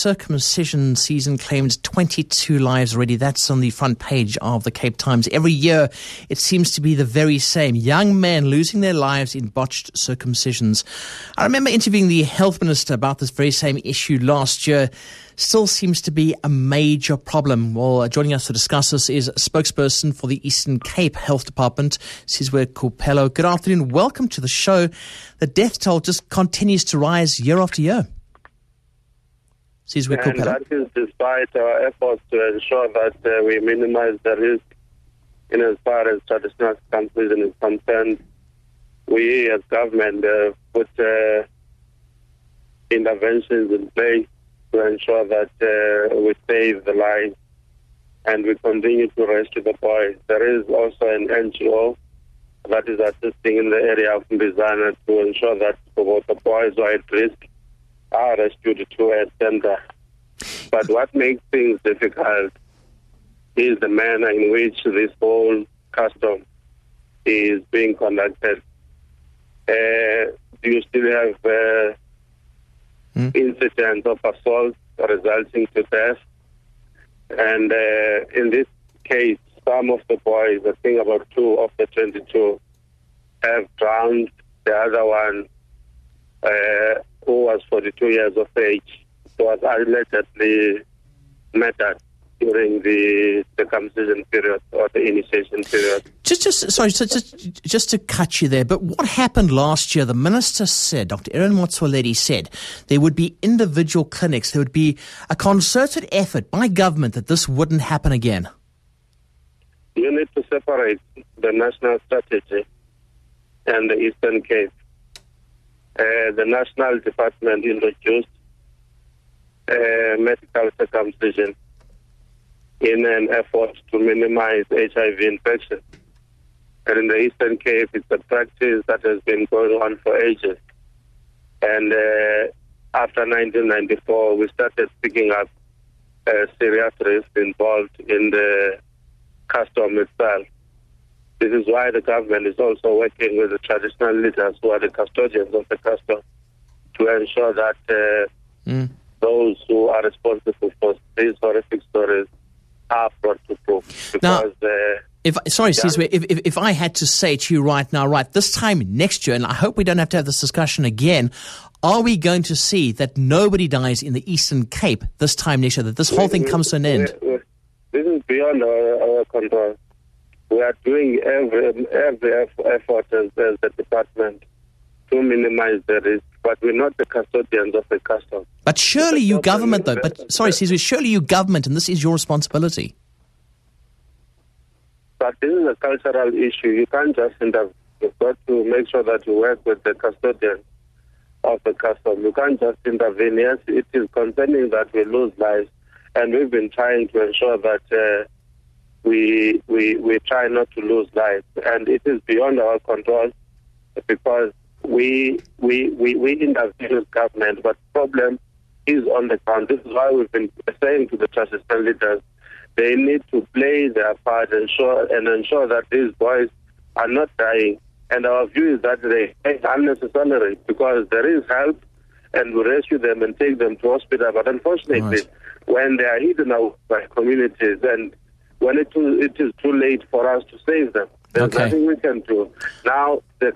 circumcision season claimed 22 lives already. That's on the front page of the Cape Times. Every year, it seems to be the very same. Young men losing their lives in botched circumcisions. I remember interviewing the health minister about this very same issue last year. Still seems to be a major problem. Well, joining us to discuss this is spokesperson for the Eastern Cape Health Department, Sizwe Kupelo. Good afternoon. Welcome to the show. The death toll just continues to rise year after year. And that is despite our efforts to ensure that uh, we minimize the risk in as far as traditional circumcision is concerned. We as government uh, put uh, interventions in place to ensure that uh, we save the lives and we continue to rescue the boys. There is also an NGO that is assisting in the area of Mbizana to ensure that both the boys who are at risk are rescued to a center. But what makes things difficult is the manner in which this whole custom is being conducted. Uh, you still have uh, mm. incidents of assault resulting to death. And uh, in this case, some of the boys, I think about two of the 22, have drowned. The other one, uh, who was 42 years of age, was allegedly murdered during the circumcision period or the initiation period. Just, just sorry, so just just to cut you there. But what happened last year? The minister said, Dr. Aaron Motsoaledi said, there would be individual clinics. There would be a concerted effort by government that this wouldn't happen again. You need to separate the national strategy and the Eastern Cape. Uh, the national department introduced uh, medical circumcision in an effort to minimize HIV infection. And in the Eastern Cape, it's a practice that has been going on for ages. And uh, after 1994, we started picking up uh, serious risks involved in the custom itself. This is why the government is also working with the traditional leaders who are the custodians of the custom to ensure that uh, mm. those who are responsible for these horrific stories are brought to proof. Because, now, uh, if sorry, yeah. me, if, if if I had to say to you right now, right this time next year, and I hope we don't have to have this discussion again, are we going to see that nobody dies in the Eastern Cape this time next year? That this whole thing comes to an end? This is beyond our, our control. We are doing every every effort as, as the department to minimize the risk, but we're not the custodians of the custom. But surely you government, though. But sorry, Sizwe, surely you government, and this is your responsibility. But this is a cultural issue. You can't just intervene. You've got to make sure that you work with the custodian of the custom. You can't just intervene. Yes, it is concerning that we lose lives, and we've been trying to ensure that uh, we, we, we try not to lose lives. And it is beyond our control because we, we, we, we intervene with government, but problem is on the ground. This is why we've been saying to the traditional leaders they need to play their part and ensure, and ensure that these boys are not dying. And our view is that they are unnecessary because there is help and we rescue them and take them to hospital. But unfortunately, right. when they are hidden out by communities and when it, it is too late for us to save them, there's okay. nothing we can do. Now, the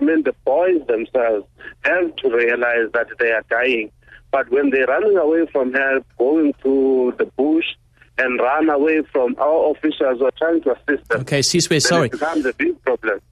I mean, the boys themselves have to realize that they are dying. But when they're running away from help, going to the bush, and run away from our officials who are trying to assist them. Okay, Sizwe, sorry. It becomes a big problem.